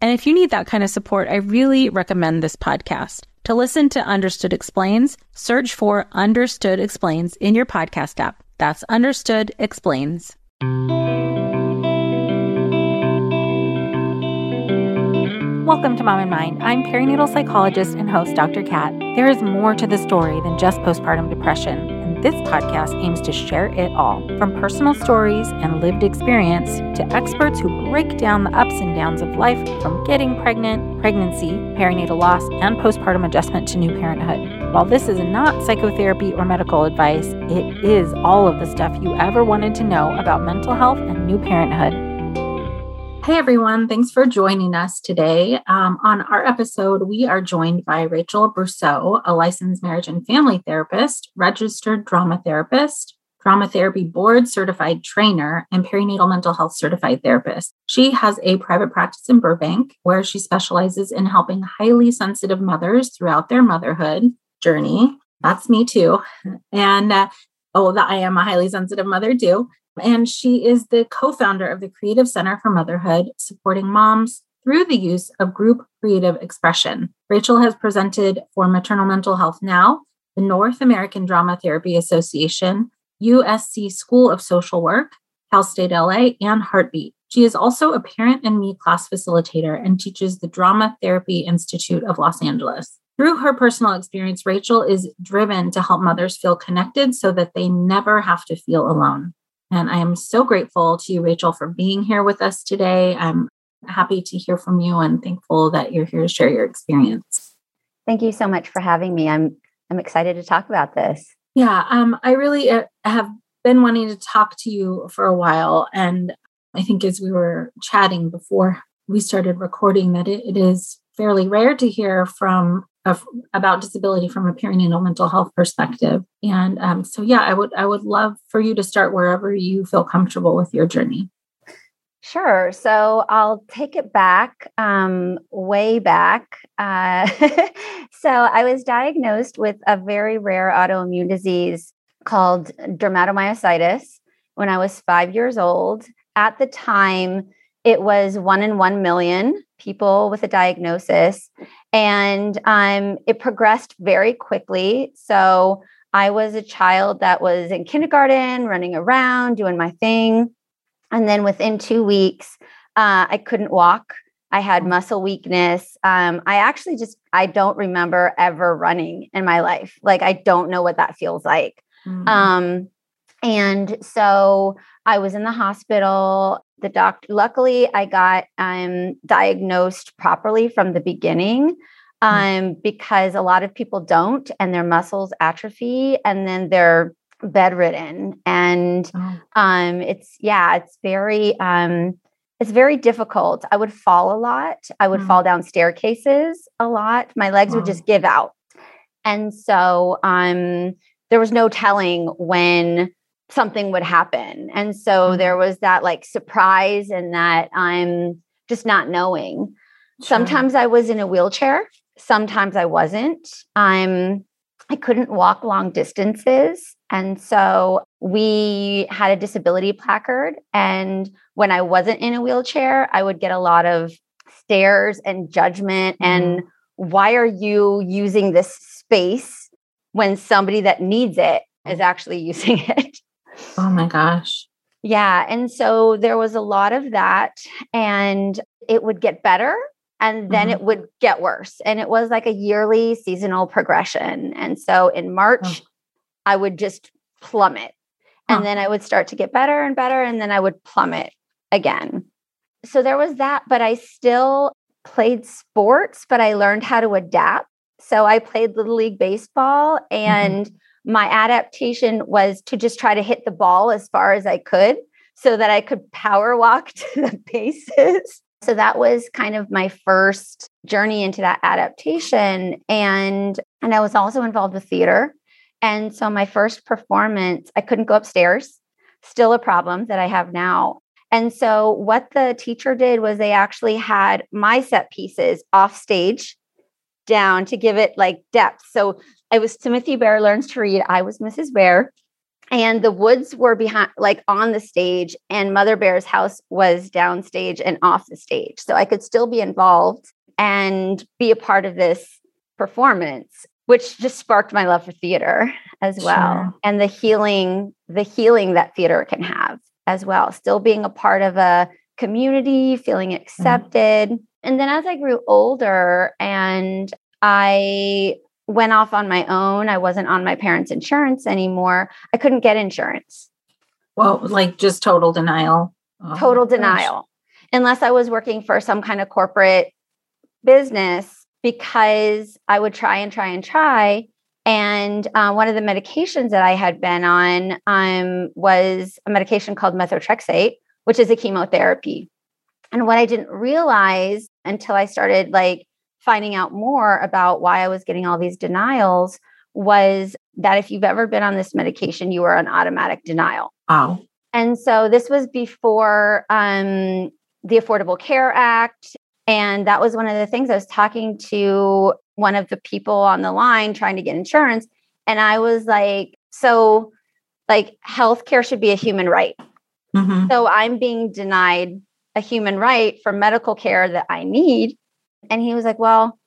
And if you need that kind of support, I really recommend this podcast. To listen to Understood Explains, search for Understood Explains in your podcast app. That's Understood Explains. Welcome to Mom and Mind. I'm perinatal psychologist and host Dr. Kat. There is more to the story than just postpartum depression. This podcast aims to share it all from personal stories and lived experience to experts who break down the ups and downs of life from getting pregnant, pregnancy, perinatal loss, and postpartum adjustment to new parenthood. While this is not psychotherapy or medical advice, it is all of the stuff you ever wanted to know about mental health and new parenthood. Hey everyone, thanks for joining us today. Um, on our episode, we are joined by Rachel Brousseau, a licensed marriage and family therapist, registered drama therapist, drama therapy board certified trainer, and perinatal mental health certified therapist. She has a private practice in Burbank where she specializes in helping highly sensitive mothers throughout their motherhood journey. That's me too. And uh, oh, that I am a highly sensitive mother too. And she is the co founder of the Creative Center for Motherhood, supporting moms through the use of group creative expression. Rachel has presented for Maternal Mental Health Now, the North American Drama Therapy Association, USC School of Social Work, Cal State LA, and Heartbeat. She is also a parent and me class facilitator and teaches the Drama Therapy Institute of Los Angeles. Through her personal experience, Rachel is driven to help mothers feel connected so that they never have to feel alone. And I am so grateful to you, Rachel, for being here with us today. I'm happy to hear from you and thankful that you're here to share your experience. Thank you so much for having me. I'm I'm excited to talk about this. Yeah, um, I really uh, have been wanting to talk to you for a while, and I think as we were chatting before we started recording, that it, it is fairly rare to hear from of, about disability from a perinatal mental health perspective. And um, so, yeah, I would I would love for you to start wherever you feel comfortable with your journey. Sure. So I'll take it back, um, way back. Uh, so I was diagnosed with a very rare autoimmune disease called dermatomyositis when I was five years old. At the time, it was one in one million people with a diagnosis. And um, it progressed very quickly. So i was a child that was in kindergarten running around doing my thing. And then within two weeks uh, i couldn't walk. I had mm. muscle weakness. Um, i actually just i don't remember ever running in my life. Like i don't know what that feels like. Mm-hmm. um, and so i was in the hospital the doctor luckily i got um, diagnosed properly from the beginning hmm. um, because a lot of people don't and their muscles atrophy and then they're bedridden and oh. um, it's yeah it's very um, it's very difficult i would fall a lot i would mm. fall down staircases a lot my legs would just give out and so um, there was no telling when something would happen. And so mm-hmm. there was that like surprise and that I'm just not knowing. Sure. Sometimes I was in a wheelchair, sometimes I wasn't. I'm I couldn't walk long distances. And so we had a disability placard. And when I wasn't in a wheelchair, I would get a lot of stares and judgment. Mm-hmm. And why are you using this space when somebody that needs it is actually using it? Oh my gosh. Yeah. And so there was a lot of that, and it would get better and then mm-hmm. it would get worse. And it was like a yearly seasonal progression. And so in March, oh. I would just plummet. And then I would start to get better and better. And then I would plummet again. So there was that, but I still played sports, but I learned how to adapt. So I played Little League Baseball, mm-hmm. and mm-hmm. My adaptation was to just try to hit the ball as far as I could so that I could power walk to the bases. So that was kind of my first journey into that adaptation. And, and I was also involved with theater. And so my first performance, I couldn't go upstairs, still a problem that I have now. And so what the teacher did was they actually had my set pieces off stage down to give it like depth. So I was Timothy Bear learns to read. I was Mrs. Bear. And the woods were behind, like on the stage, and Mother Bear's house was downstage and off the stage. So I could still be involved and be a part of this performance, which just sparked my love for theater as well. Sure. And the healing, the healing that theater can have as well. Still being a part of a community, feeling mm-hmm. accepted. Mm-hmm. And then as I grew older and I went off on my own, I wasn't on my parents' insurance anymore. I couldn't get insurance. Well, like just total denial. Oh, total denial. Unless I was working for some kind of corporate business because I would try and try and try. And uh, one of the medications that I had been on um, was a medication called methotrexate, which is a chemotherapy. And what I didn't realize until I started like finding out more about why I was getting all these denials was that if you've ever been on this medication, you are on automatic denial. Wow. And so this was before um, the Affordable Care Act. And that was one of the things I was talking to one of the people on the line trying to get insurance. And I was like, so like healthcare should be a human right. Mm-hmm. So I'm being denied a human right for medical care that I need. And he was like, well,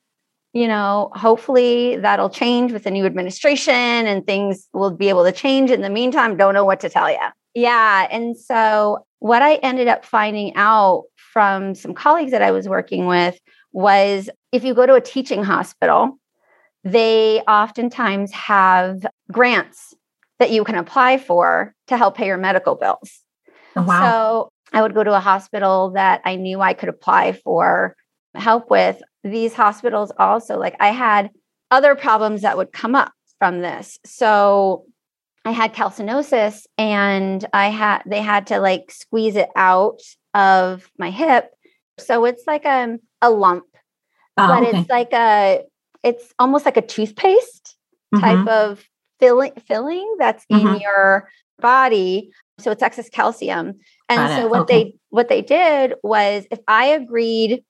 you know, hopefully that'll change with the new administration and things will be able to change. In the meantime, don't know what to tell you. Yeah. And so what I ended up finding out from some colleagues that I was working with was if you go to a teaching hospital, they oftentimes have grants that you can apply for to help pay your medical bills. Oh, wow. So I would go to a hospital that I knew I could apply for help with. These hospitals also, like I had other problems that would come up from this. So I had calcinosis and I had they had to like squeeze it out of my hip. So it's like a, um, a lump, oh, but okay. it's like a it's almost like a toothpaste mm-hmm. type of filling filling that's mm-hmm. in your body so it's excess calcium. And so what okay. they what they did was if i agreed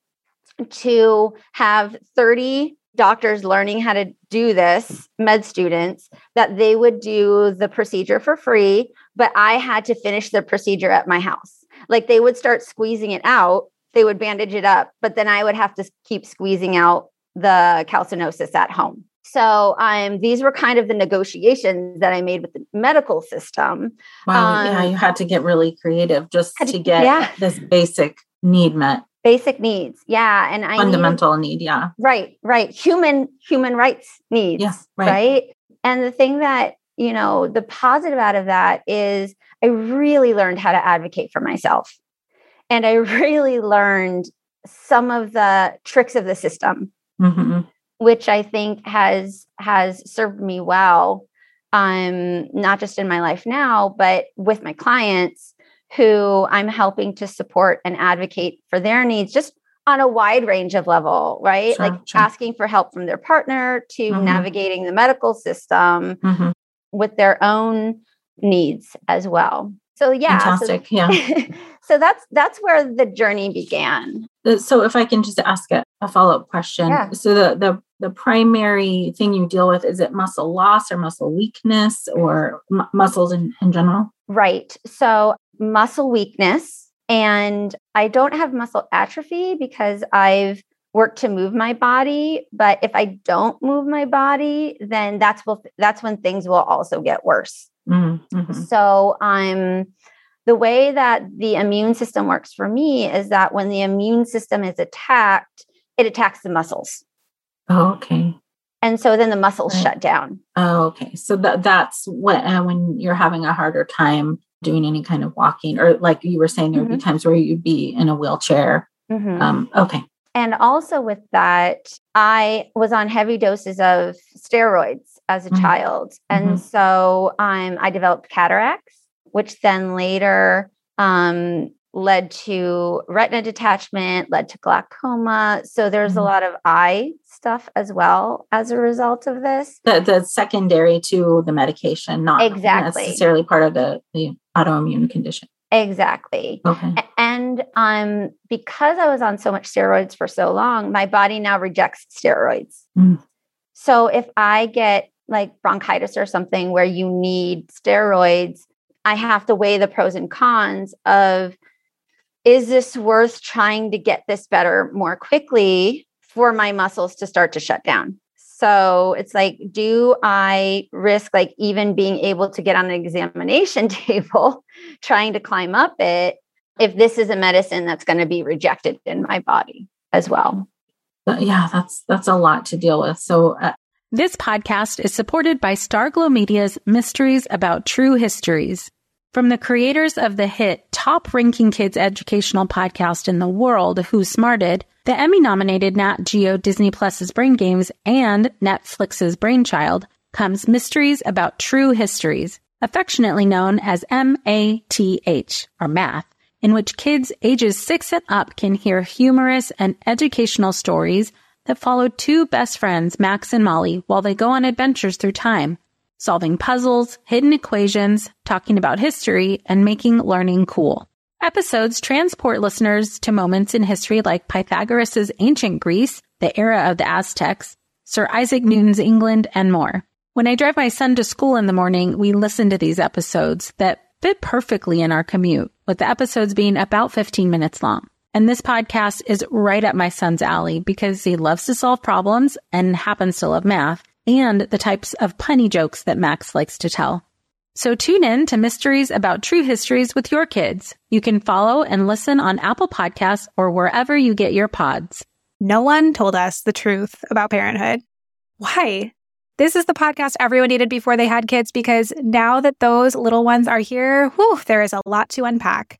to have 30 doctors learning how to do this med students that they would do the procedure for free but i had to finish the procedure at my house. Like they would start squeezing it out they would bandage it up but then i would have to keep squeezing out the calcinosis at home so um, these were kind of the negotiations that I made with the medical system. Wow, um, yeah, you had to get really creative just to, to get yeah. this basic need met. Basic needs, yeah, and I fundamental need, yeah, right, right, human human rights needs, yes, right. right. And the thing that you know, the positive out of that is I really learned how to advocate for myself, and I really learned some of the tricks of the system. Mm-hmm which I think has has served me well, um, not just in my life now, but with my clients who I'm helping to support and advocate for their needs, just on a wide range of level, right? Sure, like sure. asking for help from their partner to mm-hmm. navigating the medical system mm-hmm. with their own needs as well. So yeah, fantastic. So, yeah. so that's that's where the journey began. Uh, so if I can just ask a, a follow up question, yeah. so the the the primary thing you deal with is it muscle loss or muscle weakness or m- muscles in, in general? Right. So muscle weakness, and I don't have muscle atrophy because I've worked to move my body but if i don't move my body then that's will that's when things will also get worse Mm-hmm. So, um, the way that the immune system works for me is that when the immune system is attacked, it attacks the muscles. Oh, okay. And so then the muscles right. shut down. Oh, okay. So that that's what uh, when you're having a harder time doing any kind of walking, or like you were saying, there would mm-hmm. be times where you'd be in a wheelchair. Mm-hmm. Um, okay. And also with that, I was on heavy doses of steroids as a mm-hmm. child, and mm-hmm. so um, I developed cataracts, which then later um, led to retina detachment, led to glaucoma. So there's mm-hmm. a lot of eye stuff as well as a result of this. The, the secondary to the medication, not exactly necessarily part of the, the autoimmune condition. Exactly. Okay. And um, because I was on so much steroids for so long, my body now rejects steroids. Mm. So if I get like bronchitis or something where you need steroids, I have to weigh the pros and cons of is this worth trying to get this better more quickly for my muscles to start to shut down? So it's like, do I risk like even being able to get on an examination table, trying to climb up it, if this is a medicine that's going to be rejected in my body as well? Yeah, that's that's a lot to deal with. So uh- this podcast is supported by Starglow Media's Mysteries About True Histories. From the creators of the hit top ranking kids educational podcast in the world, Who Smarted, the Emmy nominated Nat Geo Disney Plus's Brain Games and Netflix's Brainchild, comes Mysteries About True Histories, affectionately known as MATH, or math, in which kids ages six and up can hear humorous and educational stories that follow two best friends, Max and Molly, while they go on adventures through time solving puzzles, hidden equations, talking about history, and making learning cool. Episodes transport listeners to moments in history like Pythagoras' ancient Greece, the era of the Aztecs, Sir Isaac Newton's England, and more. When I drive my son to school in the morning, we listen to these episodes that fit perfectly in our commute, with the episodes being about 15 minutes long. And this podcast is right up my son's alley because he loves to solve problems and happens to love math and the types of punny jokes that Max likes to tell. So tune in to Mysteries About True Histories with your kids. You can follow and listen on Apple Podcasts or wherever you get your pods. No one told us the truth about parenthood. Why? This is the podcast everyone needed before they had kids because now that those little ones are here, whew, there is a lot to unpack.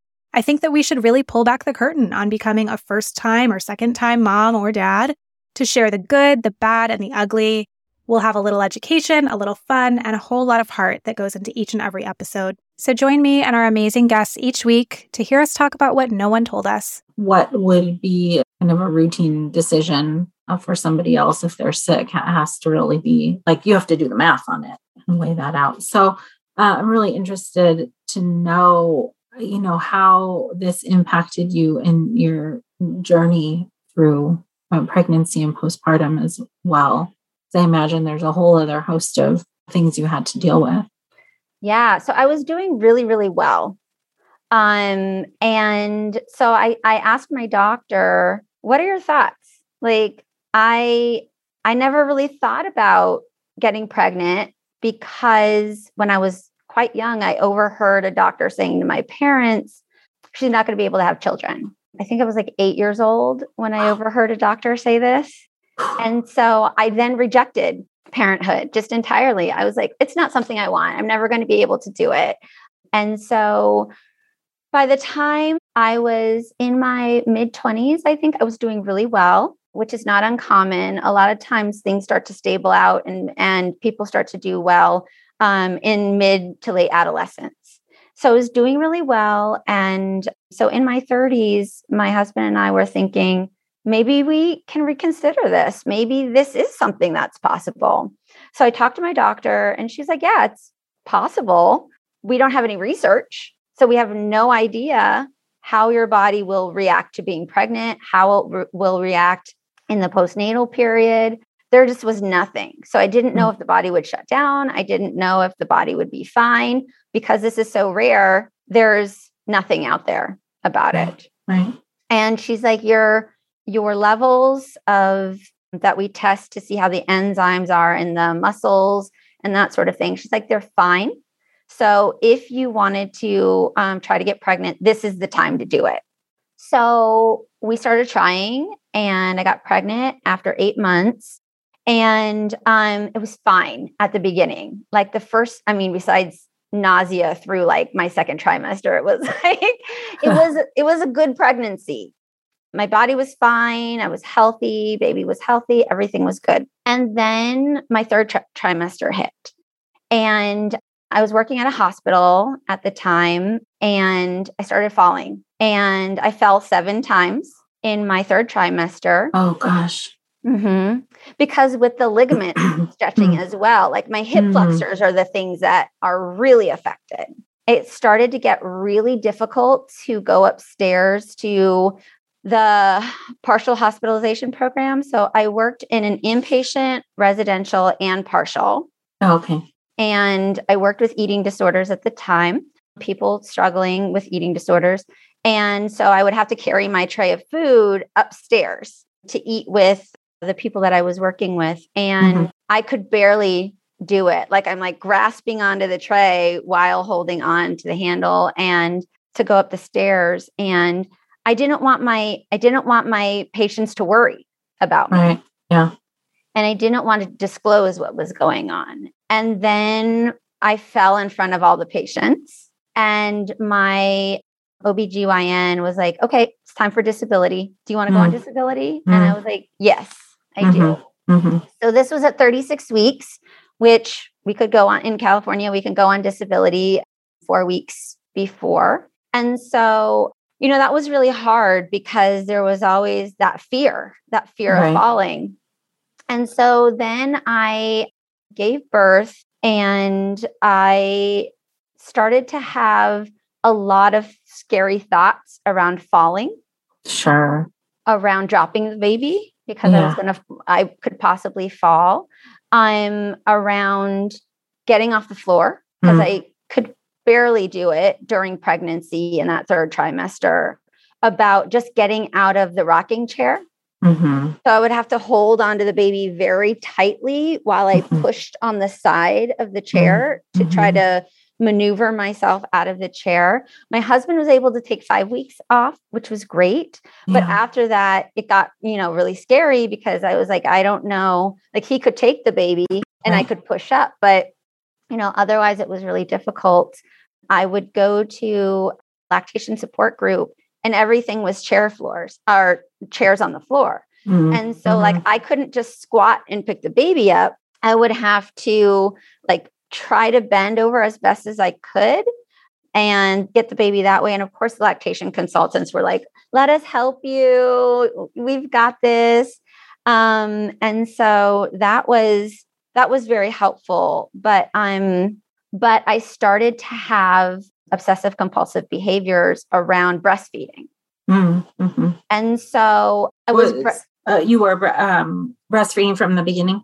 I think that we should really pull back the curtain on becoming a first time or second time mom or dad to share the good, the bad, and the ugly. We'll have a little education, a little fun, and a whole lot of heart that goes into each and every episode. So join me and our amazing guests each week to hear us talk about what no one told us. What would be kind of a routine decision uh, for somebody else if they're sick has to really be like you have to do the math on it and weigh that out. So uh, I'm really interested to know you know how this impacted you in your journey through um, pregnancy and postpartum as well? I imagine there's a whole other host of things you had to deal with. Yeah so i was doing really really well. Um and so i i asked my doctor what are your thoughts? Like i i never really thought about getting pregnant because when i was quite young, I overheard a doctor saying to my parents, she's not going to be able to have children. I think I was like eight years old when I overheard a doctor say this. And so I then rejected parenthood just entirely. I was like, it's not something I want. I'm never going to be able to do it. And so by the time I was in my mid 20s, I think I was doing really well, which is not uncommon. A lot of times things start to stable out and, and people start to do well um, in mid to late adolescence. So I was doing really well. And so in my 30s, my husband and I were thinking, maybe we can reconsider this. Maybe this is something that's possible. So I talked to my doctor, and she's like, yeah, it's possible. We don't have any research. So we have no idea how your body will react to being pregnant, how it re- will react in the postnatal period. There just was nothing. So I didn't know Mm. if the body would shut down. I didn't know if the body would be fine because this is so rare. There's nothing out there about it. Right. And she's like, your your levels of that we test to see how the enzymes are in the muscles and that sort of thing. She's like, they're fine. So if you wanted to um, try to get pregnant, this is the time to do it. So we started trying, and I got pregnant after eight months. And um, it was fine at the beginning. Like the first, I mean, besides nausea through like my second trimester, it was like it was it was a good pregnancy. My body was fine. I was healthy. Baby was healthy. Everything was good. And then my third tri- trimester hit. And I was working at a hospital at the time and I started falling. And I fell seven times in my third trimester. Oh gosh. Hmm Because with the ligament stretching as well, like my hip Mm. flexors are the things that are really affected. It started to get really difficult to go upstairs to the partial hospitalization program. So I worked in an inpatient, residential, and partial. Oh, okay. And I worked with eating disorders at the time, people struggling with eating disorders. And so I would have to carry my tray of food upstairs to eat with the people that I was working with. And Mhm. I could barely do it. Like I'm like grasping onto the tray while holding on to the handle and to go up the stairs. And I didn't want my I didn't want my patients to worry about me Right. Yeah. and I didn't want to disclose what was going on. And then I fell in front of all the patients, and my OBGYN was like, okay, it's time for disability. Do you want to go on Mm. disability? And I Mm. was like, yes, I do. Mhm. hmm So this was at 36 weeks, which we could go on in California, we can go on disability four weeks before. And so, you know, that was really hard because there was always that fear, that fear Right. of falling. And so then I gave birth and I started to have a lot of scary thoughts around falling Sure. around dropping the baby because I was going to, I could possibly fall. I'm around getting off the floor because Mm. I could barely do it during pregnancy in that third trimester, about just getting out of the rocking chair. hmm So I would have to hold onto the baby very tightly while I Mhm. pushed on the side of the chair to try to maneuver myself out of the chair. My husband was able to take five weeks off, which was great. But Yeah. after that, it got, you know, really scary because I was like, I don't know. Like he could take the baby and I could push up, but you know, otherwise it was really difficult. I would go to lactation support group and everything was chair floors or chairs on the floor. Mhm. And so like I couldn't just squat and pick the baby up. I would have to like try to bend over as best as I could and get the baby that way. And of course, the lactation consultants were like, let us help you. We've got this. Um, and so that was that was very helpful. But I'm but I started to have obsessive compulsive behaviors around breastfeeding. Mm, mhm. And so I was, Was, uh, you were um, breastfeeding from the beginning.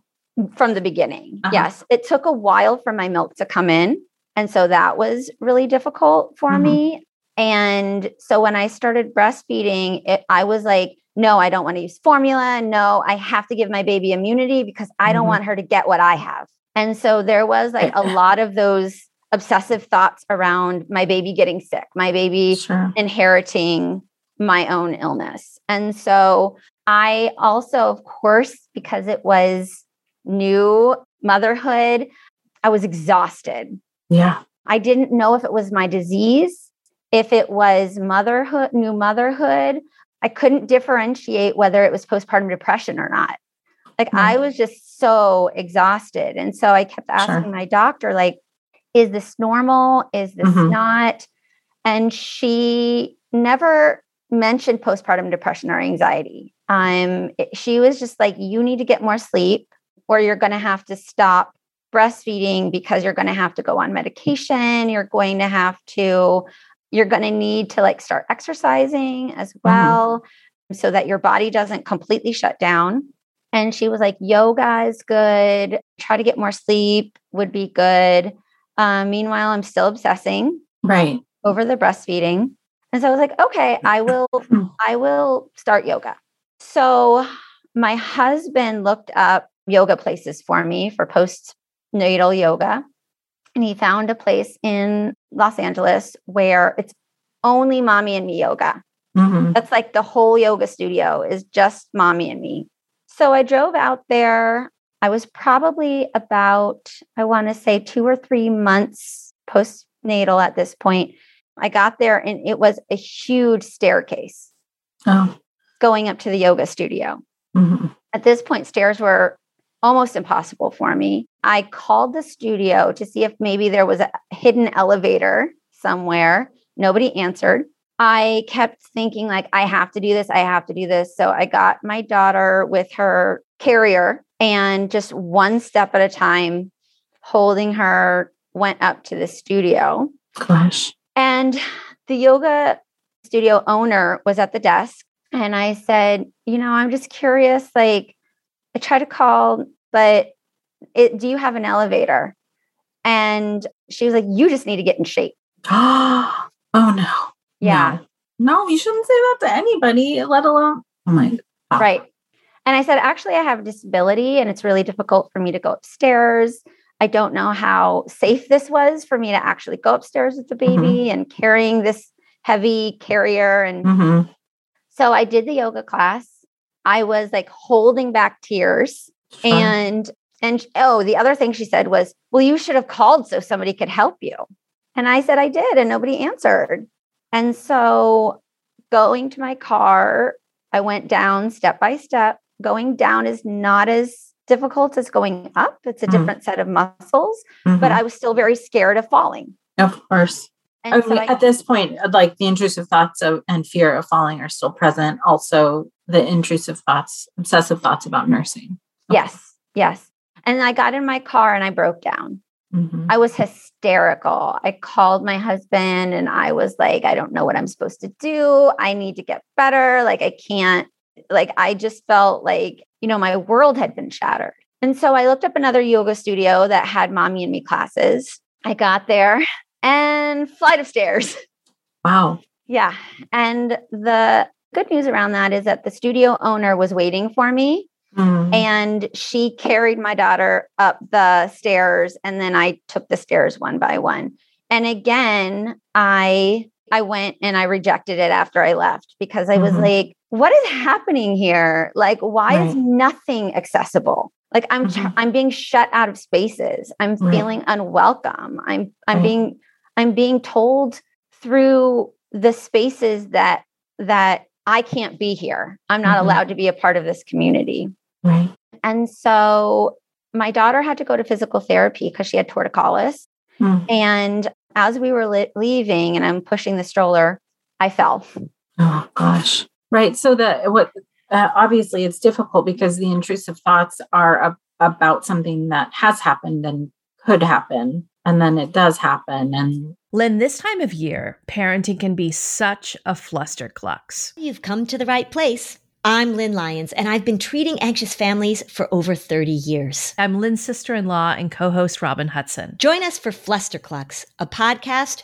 From the beginning. Uh-huh. Yes. It took a while for my milk to come in. And so that was really difficult for Mhm. me. And so when I started breastfeeding, it, I was like, no, I don't want to use formula. No, I have to give my baby immunity because I don't Mhm. want her to get what I have. And so there was like a lot of those obsessive thoughts around my baby getting sick, my baby Sure. inheriting my own illness. And so I also, of course, because it was new motherhood, I was exhausted. Yeah. I didn't know if it was my disease, if it was motherhood, new motherhood. I couldn't differentiate whether it was postpartum depression or not. Like I was just so exhausted. And so I kept asking Sure. my doctor, like, is this normal? Is this Mhm. not? And she never mentioned postpartum depression or anxiety. Um, it- she was just like, you need to get more sleep, or you're going to have to stop breastfeeding because you're going to have to go on medication. You're going to have to, you're going to need to like start exercising as well. so that your body doesn't completely shut down. And she was like, yoga is good. Try to get more sleep would be good. Um, meanwhile, I'm still obsessing right over the breastfeeding. And so I was like, okay, I will, I will start yoga. So my husband looked up yoga places for me for postnatal yoga. And he found a place in Los Angeles where it's only mommy and me yoga. Mm-hmm. That's like the whole yoga studio is just mommy and me. So I drove out there. I was probably about, I want to say, two or three months postnatal at this point. I got there and it was a huge staircase oh. going up to the yoga studio. Mm-hmm. At this point, stairs were almost impossible for me. I called the studio to see if maybe there was a hidden elevator somewhere. Nobody answered. I kept thinking, like, I have to do this. I have to do this. So I got my daughter with her carrier and just one step at a time, holding her, went up to the studio. Gosh. And the yoga studio owner was at the desk. And I said, you know, I'm just curious. Like, I tried to call, but it, do you have an elevator? And she was like, you just need to get in shape. oh, no. Yeah. No. no, you shouldn't say that to anybody, let alone. Oh my. God. Right. And I said, actually, I have a disability and it's really difficult for me to go upstairs. I don't know how safe this was for me to actually go upstairs with the mm-hmm. baby mm-hmm. and carrying this heavy carrier. And mm-hmm. so I did the yoga class. I was like holding back tears. Fun. And and oh, the other thing she said was, Well, you should have called so somebody could help you. And I said, I did, and nobody answered. And so going to my car, I went down step by step. Going down is not as difficult as going up. It's a mm-hmm. different set of muscles, mm-hmm. but I was still very scared of falling. Of course. I mean, so I, at this point, like the intrusive thoughts of, and fear of falling are still present. Also, the intrusive thoughts, obsessive thoughts about nursing. Okay. Yes, yes. And I got in my car and I broke down. Mm-hmm. I was hysterical. I called my husband and I was like, I don't know what I'm supposed to do. I need to get better. Like, I can't, like, I just felt like, you know, my world had been shattered. And so I looked up another yoga studio that had mommy and me classes. I got there and flight of stairs. Wow. Yeah. And the good news around that is that the studio owner was waiting for me Mm-hmm. And she carried my daughter up the stairs and then I took the stairs one by one. And again, I I went and I rejected it after I left because I was mm-hmm. like, what is happening here? Like why right. is nothing accessible? Like I'm mm-hmm. I'm being shut out of spaces. I'm right. feeling unwelcome. I'm I'm right. being I'm being told through the spaces that that I can't be here. I'm not mm-hmm. allowed to be a part of this community. Right. And so my daughter had to go to physical therapy because she had torticollis. Mm. And as we were li- leaving and I'm pushing the stroller, I fell. Oh gosh. Right. So that what uh, obviously it's difficult because the intrusive thoughts are about something that has happened and could happen and then it does happen and Lynn, this time of year, parenting can be such a flusterclux. You've come to the right place. I'm Lynn Lyons, and I've been treating anxious families for over 30 years. I'm Lynn's sister in law and co host Robin Hudson. Join us for Flusterclux, a podcast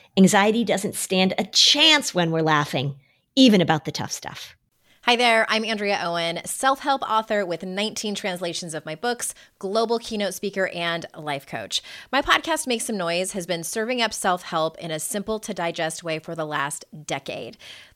Anxiety doesn't stand a chance when we're laughing, even about the tough stuff. Hi there, I'm Andrea Owen, self help author with 19 translations of my books, global keynote speaker, and life coach. My podcast, Make Some Noise, has been serving up self help in a simple to digest way for the last decade.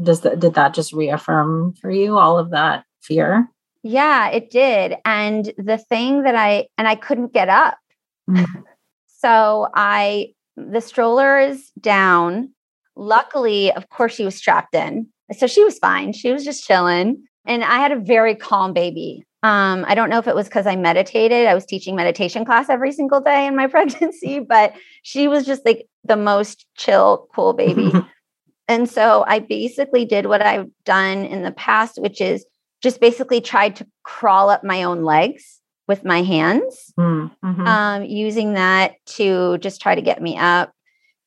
does that did that just reaffirm for you all of that fear? Yeah it did. And the thing that i and i couldn't get up. Mm-hmm. so i the stroller is down. Luckily of course she was strapped in. So she was fine. She was just chilling. And i had a very calm baby. Um, i don't know if it was because i meditated. I was teaching meditation class every single day in my pregnancy but she was just like the most chill cool baby And so I basically did what I've done in the past, which is just basically tried to crawl up my own legs with my hands, mm, mm-hmm. um, using that to just try to get me up.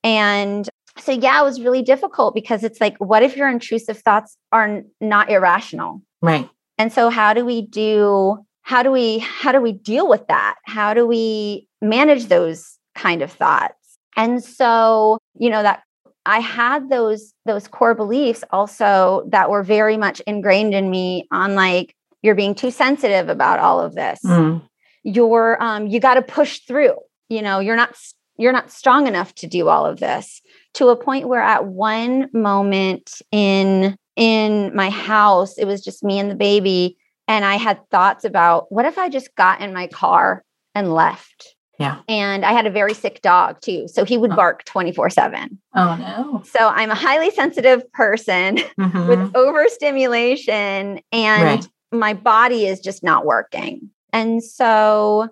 And so, yeah, it was really difficult because it's like, what if your intrusive thoughts are not irrational? Right. And so, how do we do? How do we how do we deal with that? How do we manage those kind of thoughts? And so, you know, that I had those those core beliefs also that were very much ingrained in me on like you're being too sensitive about all of this. Mm. You're um you got to push through. You know, you're not you're not strong enough to do all of this to a point where at one moment in in my house it was just me and the baby and I had thoughts about what if I just got in my car and left? Yeah. And I had a very sick dog too. So he would oh. bark 24 7. Oh, no. So I'm a highly sensitive person mm-hmm. with overstimulation, and right. my body is just not working. And so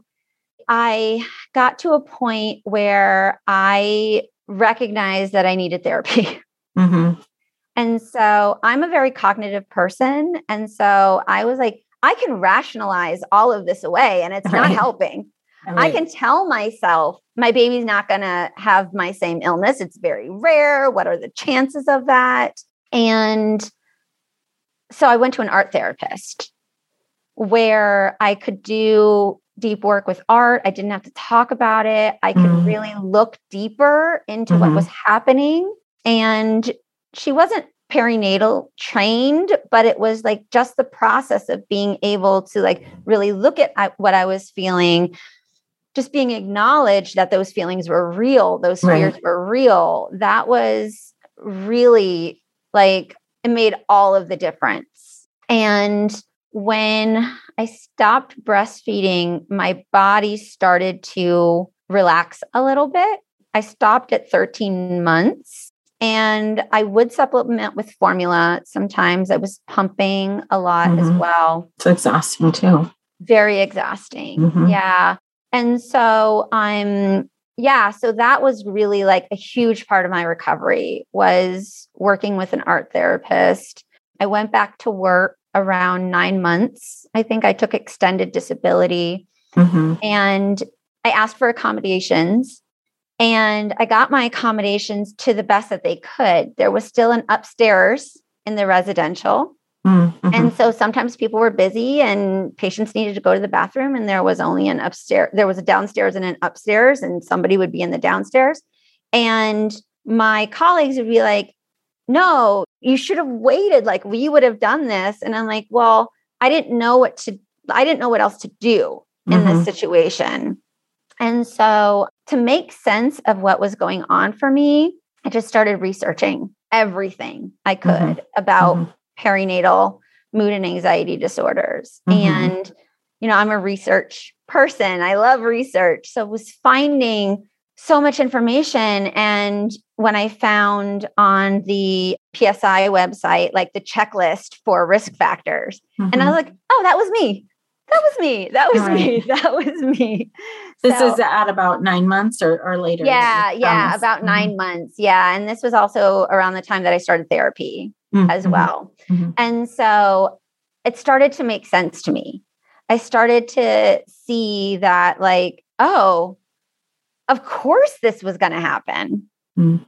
I got to a point where I recognized that I needed therapy. Mm-hmm. And so I'm a very cognitive person. And so I was like, I can rationalize all of this away and it's right. not helping. I can tell myself my baby's not going to have my same illness. It's very rare. What are the chances of that? And so I went to an art therapist where I could do deep work with art. I didn't have to talk about it. I could mm. really look deeper into mm-hmm. what was happening. And she wasn't perinatal trained, but it was like just the process of being able to like really look at what I was feeling, just being acknowledged that those feelings were real, those fears right. were real, that was really like it made all of the difference. And when I stopped breastfeeding, my body started to relax a little bit. I stopped at 13 months and I would supplement with formula. Sometimes I was pumping a lot mm-hmm. as well. It's exhausting too. Very exhausting. Mm-hmm. Yeah. And so I'm yeah, so that was really like a huge part of my recovery was working with an art therapist. I went back to work around 9 months. I think I took extended disability mm-hmm. and I asked for accommodations and I got my accommodations to the best that they could. There was still an upstairs in the residential. Mm-hmm. And so sometimes people were busy and patients needed to go to the bathroom, and there was only an upstairs, there was a downstairs and an upstairs, and somebody would be in the downstairs. And my colleagues would be like, No, you should have waited. Like, we would have done this. And I'm like, Well, I didn't know what to, I didn't know what else to do in mm-hmm. this situation. And so to make sense of what was going on for me, I just started researching everything I could mm-hmm. about mm-hmm perinatal mood and anxiety disorders. Mm-hmm. And, you know, I'm a research person. I love research. So was finding so much information. And when I found on the PSI website, like the checklist for risk factors, mm-hmm. and I was like, oh, that was me. That was me. That was right. me. That was me. This so, is at about nine months or, or later. Yeah, yeah, about mm-hmm. nine months. Yeah. And this was also around the time that I started therapy mm-hmm. as well. Mm-hmm. And so it started to make sense to me. I started to see that, like, oh, of course this was going to happen. Mm.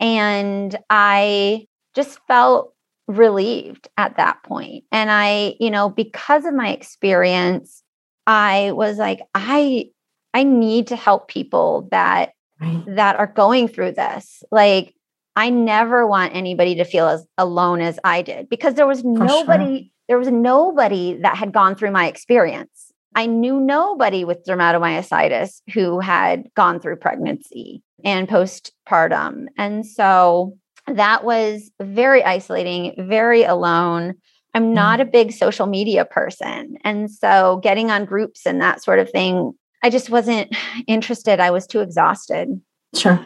And I just felt relieved at that point. And I, you know, because of my experience, I was like, I I need to help people that right. that are going through this. Like I never want anybody to feel as alone as I did because there was For nobody sure. there was nobody that had gone through my experience. I knew nobody with dermatomyositis who had gone through pregnancy and postpartum. And so that was very isolating, very alone. I'm mm. not a big social media person. And so getting on groups and that sort of thing, I just wasn't interested. I was too exhausted. Sure.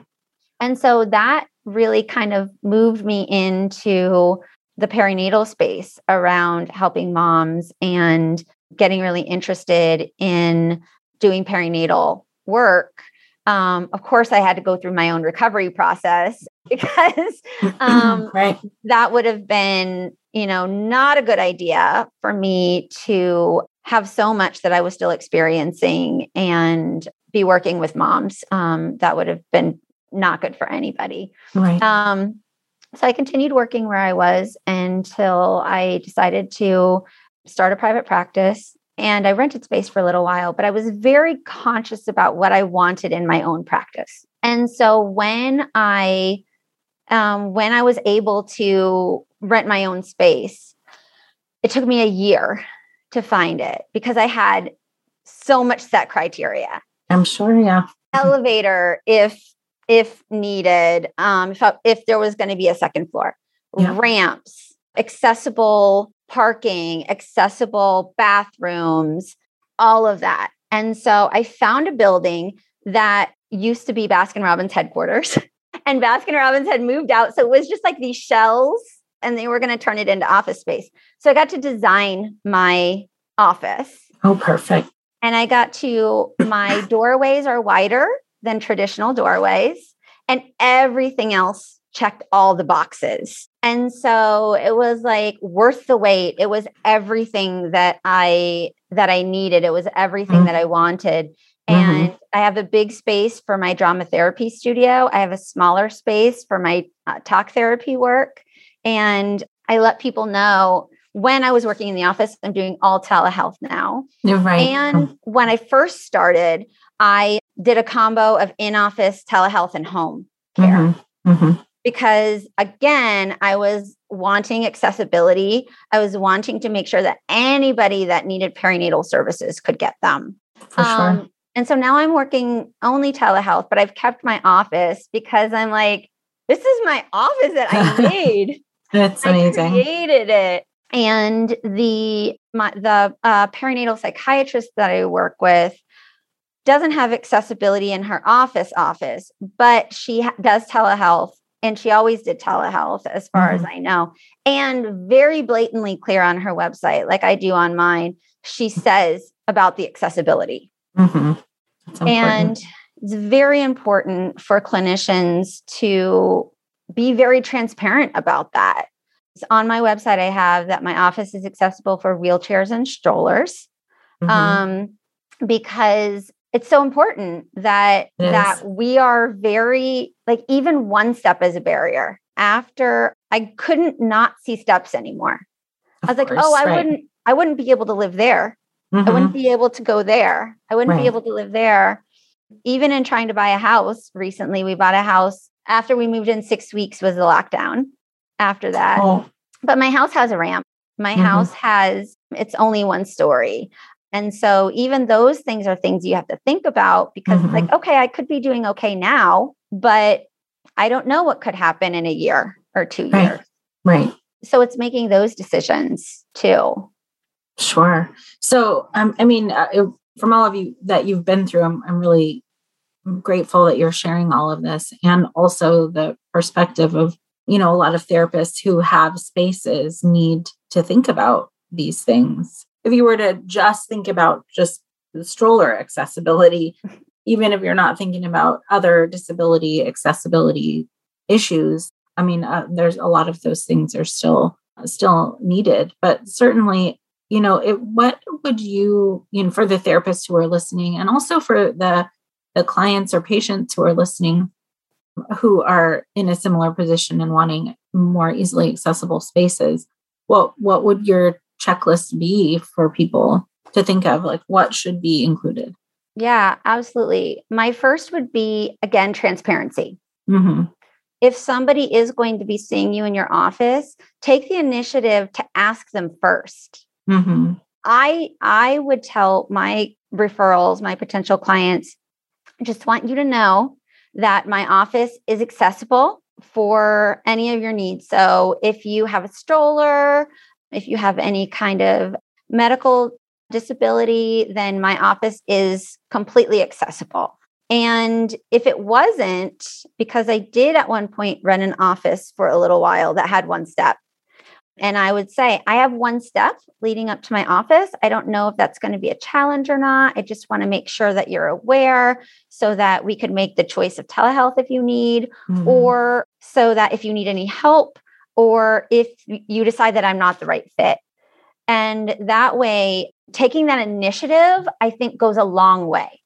And so that really kind of moved me into the perinatal space around helping moms and getting really interested in doing perinatal work, um, of course, I had to go through my own recovery process because um, right. that would have been, you know, not a good idea for me to have so much that I was still experiencing and be working with moms. Um, that would have been not good for anybody. Right. Um, so I continued working where I was until I decided to start a private practice and I rented space for a little while, but I was very conscious about what I wanted in my own practice. And so when I um, when I was able to rent my own space, it took me a year to find it because I had so much set criteria. I'm sure, yeah. Elevator if if needed, um, if, if there was going to be a second floor, yeah. ramps, accessible parking, accessible bathrooms, all of that. And so I found a building that used to be Baskin Robbins headquarters. and Baskin Robbins had moved out. So it was just like these shells and they were going to turn it into office space. So I got to design my office. Oh, perfect. And I got to, my doorways are wider than traditional doorways, and everything else checked all the boxes. And so it was like worth the wait. It was everything that I that I needed. It was everything mm-hmm. that I wanted. Mm-hmm. And mm-hmm. I have a big space for my drama therapy studio. I have a smaller space for my uh, talk therapy work. And I let people know when I was working in the office, I'm doing all telehealth now. You're right. And when I first started, I did a combo of in office telehealth and home care. Mm-hmm. mm-hmm because again i was wanting accessibility. I was wanting to make sure that anybody that needed perinatal services could get them. For sure. Um, and so now i'm working only telehealth but i've kept my office because i'm like this is my office that i made. That's amazing. I created it. And the my, the uh, perinatal psychiatrist that i work with doesn't have accessibility in her office office but she ha- does telehealth and she always did telehealth as far mm-hmm. as I know and very blatantly clear on her website like I do on mine she says about the accessibility mm-hmm. and it's very important for clinicians to be very transparent about that on my website I have that my office is accessible for wheelchairs and strollers mm-hmm. um, because it's so important that that we are very like even one step is a barrier after i couldn't not see steps anymore of i was course, like oh i right. wouldn't i wouldn't be able to live there mm-hmm. i wouldn't be able to go there i wouldn't right. be able to live there even in trying to buy a house recently we bought a house after we moved in six weeks was the lockdown after that oh. but my house has a ramp my mm-hmm. house has it's only one story and so even those things are things you have to think about because mm-hmm. like, okay, I could be doing okay now, but I don't know what could happen in a year or two right. years. Right. So it's making those decisions too. Sure. So, um, I mean, uh, it, from all of you that you've been through, I'm, I'm really grateful that you're sharing all of this and also the perspective of, you know, a lot of therapists who have spaces need to think about these things. If you were to just think about just the stroller accessibility, even if you're not thinking about other disability accessibility issues, I mean, uh, there's a lot of those things are still still needed, but certainly, you know, it, what would you, you know, for the therapists who are listening, and also for the the clients or patients who are listening, who are in a similar position and wanting more easily accessible spaces, what what would your checklist be for people to think of? Like, what should be included? Yeah, absolutely. My first would be again transparency. Mm-hmm if somebody is going to be seeing you in your office, take the initiative to ask them 1st mm-hmm. I I would tell my referrals, my potential clients, just want you to know that my office is accessible for any of your needs. So if you have a stroller, if you have any kind of medical disability, then my office is completely accessible. And if it wasn't, because I did at one point run an office for a little while that had one step. And I would say, I have one step leading up to my office. I don't know if that's going to be a challenge or not. I just want to make sure that you're aware so that we could make the choice of telehealth if you need, mm-hmm. or so that if you need any help, or if you decide that I'm not the right fit. And that way, taking that initiative, I think, goes a long way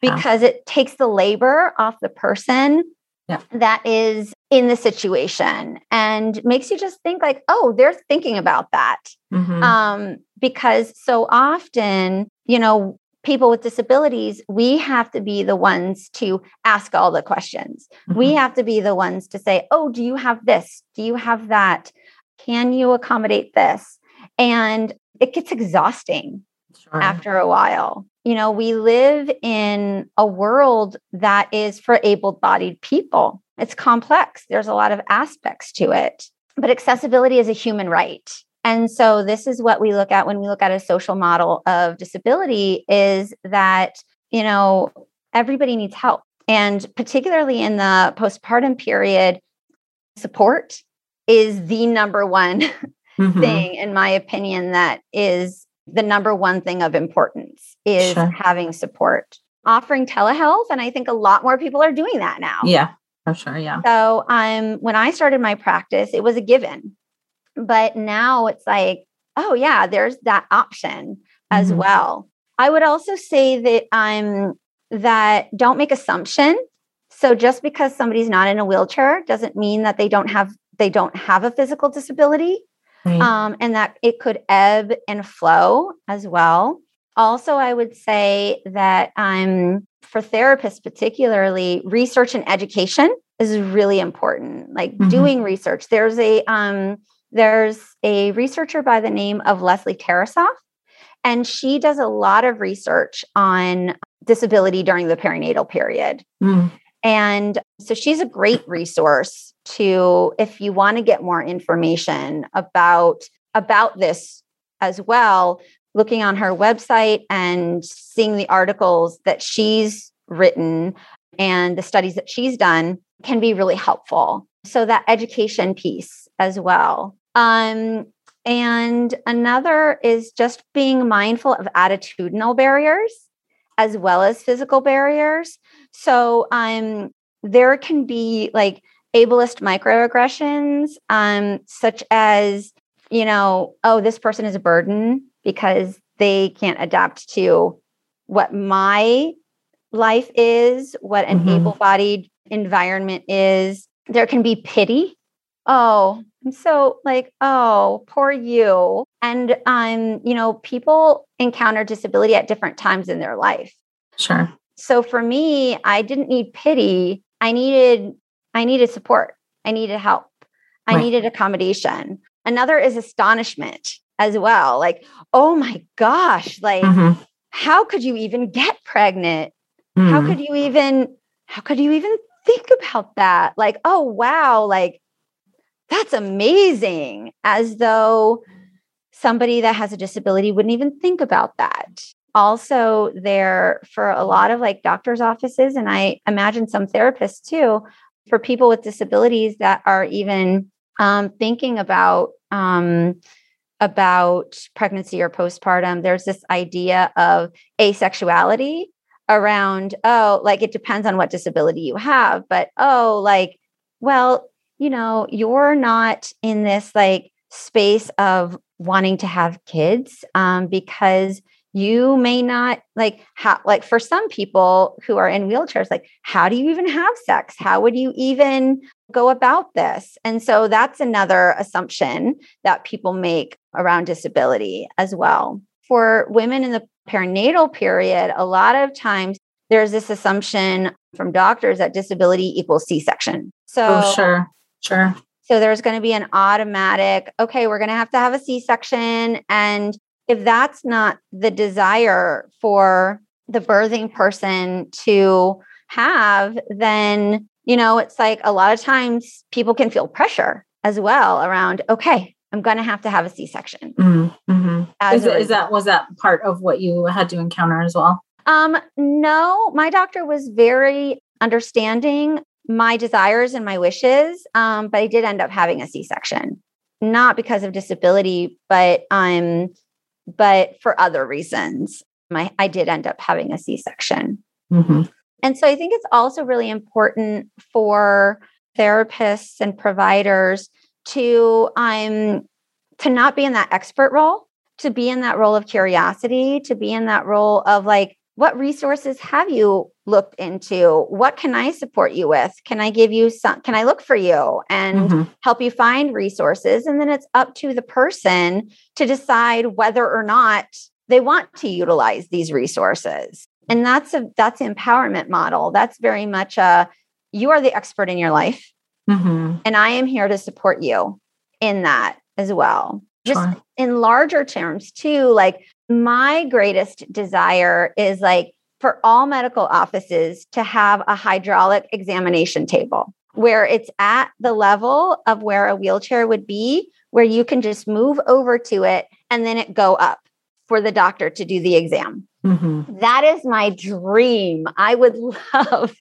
because yeah. it takes the labor off the person yeah. that is in the situation and makes you just think like oh they're thinking about that mm-hmm. um, because so often you know people with disabilities we have to be the ones to ask all the questions mm-hmm. we have to be the ones to say oh do you have this do you have that can you accommodate this and it gets exhausting sure. after a while you know, we live in a world that is for able bodied people. It's complex, there's a lot of aspects to it, but accessibility is a human right. And so this is what we look at when we look at a social model of disability is that, you know, everybody needs help. And particularly in the postpartum period, support is the number one mm-hmm. thing, in my opinion, that is the number one thing of importance is sure. having support offering telehealth and i think a lot more people are doing that now yeah for sure yeah so um when i started my practice it was a given but now it's like oh yeah there's that option as mm-hmm. well i would also say that i'm that don't make assumption so just because somebody's not in a wheelchair doesn't mean that they don't have they don't have a physical disability right. um, and that it could ebb and flow as well. Also, I would say that um, for therapists, particularly, research and education is really important. Like mm-hmm. doing research. There's a um, there's a researcher by the name of Lesley Tarasoff, and she does a lot of research on disability during the perinatal period. Mm. And so she's a great resource to if you want to get more information about about this as well looking on her website and seeing the articles that she's written and the studies that she's done can be really helpful so that education piece as well um, and another is just being mindful of attitudinal barriers as well as physical barriers so um, there can be like ableist microaggressions, um, such as, you know, oh, this person is a burden because they can't adapt to what my life is, what an mm-hmm. able bodied environment is. There can be pity. Oh, I'm so like, oh, poor you. And um, you know, people encounter disability at different times in their life. Sure. So for me, I didn't need pity. I needed I needed support. I needed help. I right. needed accommodation. Another is astonishment as well. Like, oh my gosh, like, mm-hmm. how could you even get pregnant? Mm. How could you even, how could you even think about that? Like, oh wow, like that's amazing. As though somebody that has a disability wouldn't even think about that. also there for a lot of like doctors' offices, and I imagine some therapists too, for people with disabilities that are even um, thinking about um, about pregnancy or postpartum. There's this idea of asexuality around oh like it depends on what disability you have but oh like well you know you're not in this like space of wanting to have kids um, because you may not like how like for some people who are in wheelchairs like how do you even have sex? How would you even go about this? And so that's another assumption that people make around disability as well. For women in the perinatal period a lot of times there's this assumption from doctors that disability equals c-section. So oh, sure sure so there's going to be an automatic, okay, we're going to have to have a C section. And if that's not the desire for the birthing person to have, then, you know, it's like a lot of times people can feel pressure as well around, okay, I'm going to have to have a C section. Mm-hmm. mm-hmm. Is, is that, was that part of what you had to encounter as well? Um, no, my doctor was very understanding my desires and my wishes, um, but I did end up having a C-section, not because of disability, but um, but for other reasons. My I did end up having a C-section, mm-hmm. and so I think it's also really important for therapists and providers to um to not be in that expert role, to be in that role of curiosity, to be in that role of like what resources have you looked into? What can i support you with? Can i give you some can i look for you and mm-hmm. help you find resources? And then it's up to the person to decide whether or not they want to utilize these resources. And that's a that's the empowerment model. That's very much a you are the expert in your life. Mm-hmm. and i am here to support you in that as well just sure. in larger terms too like my greatest desire is like for all medical offices to have a hydraulic examination table where it's at the level of where a wheelchair would be, where you can just move over to it and then it go up for the doctor to do the exam. Mm-hmm. That is my dream. I would love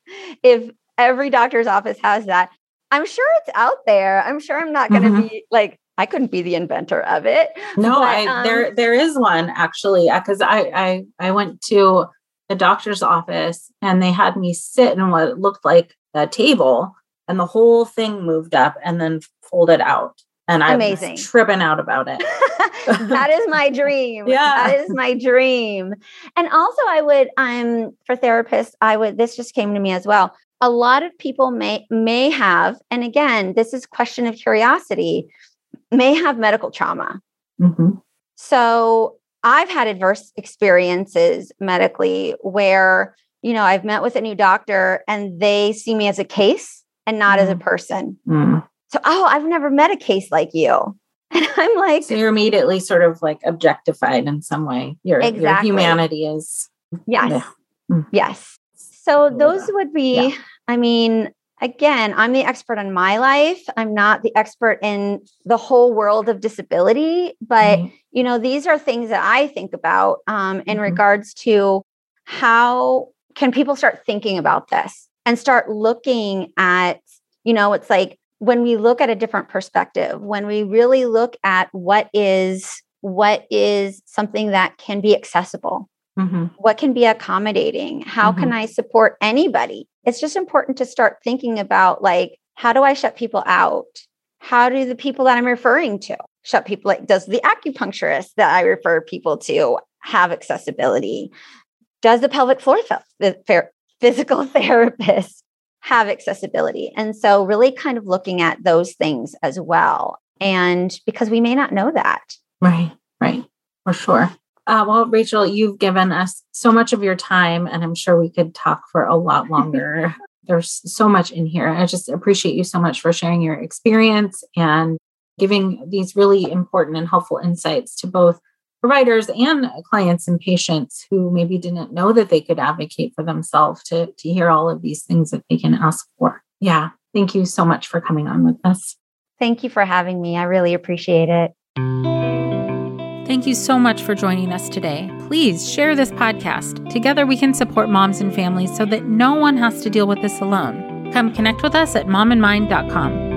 if every doctor's office has that. I'm sure it's out there. I'm sure I'm not going to mm-hmm. be like I couldn't be the inventor of it. No, but, I, um, there there is one actually because I, I I went to a doctor's office and they had me sit in what looked like a table and the whole thing moved up and then folded out. And I Amazing. was tripping out about it. that is my dream. Yeah. That is my dream. And also I would um for therapists, I would this just came to me as well. A lot of people may may have, and again, this is question of curiosity may have medical trauma. Mm-hmm. So I've had adverse experiences medically where, you know, I've met with a new doctor and they see me as a case and not mm. as a mm. person. Mm. So, oh, I've never met a case like you. And I'm like, so you're immediately sort of like objectified in some way. Your, exactly. your humanity is. Yes. Yeah. Mm. Yes. So those would be, yeah. I mean, again, I'm the expert on my life. I'm not the expert in the whole world of disability, but mm-hmm. you know, these are things that I think about um, in mm-hmm. regards to how can people start thinking about this and start looking at, you know, it's like when we look at a different perspective, when we really look at what is what is something that can be accessible Mm-hmm. What can be accommodating? How mm-hmm. can I support anybody? It's just important to start thinking about like, how do I shut people out? How do the people that I'm referring to shut people like does the acupuncturist that I refer people to have accessibility? Does the pelvic floor physical therapist have accessibility? And so really kind of looking at those things as well. And because we may not know that. Right, right, for sure. Uh, well, Rachel, you've given us so much of your time, and I'm sure we could talk for a lot longer. There's so much in here. I just appreciate you so much for sharing your experience and giving these really important and helpful insights to both providers and clients and patients who maybe didn't know that they could advocate for themselves to, to hear all of these things that they can ask for. Yeah. Thank you so much for coming on with us. Thank you for having me. I really appreciate it. Thank you so much for joining us today. Please share this podcast. Together we can support moms and families so that no one has to deal with this alone. Come connect with us at momandmind.com.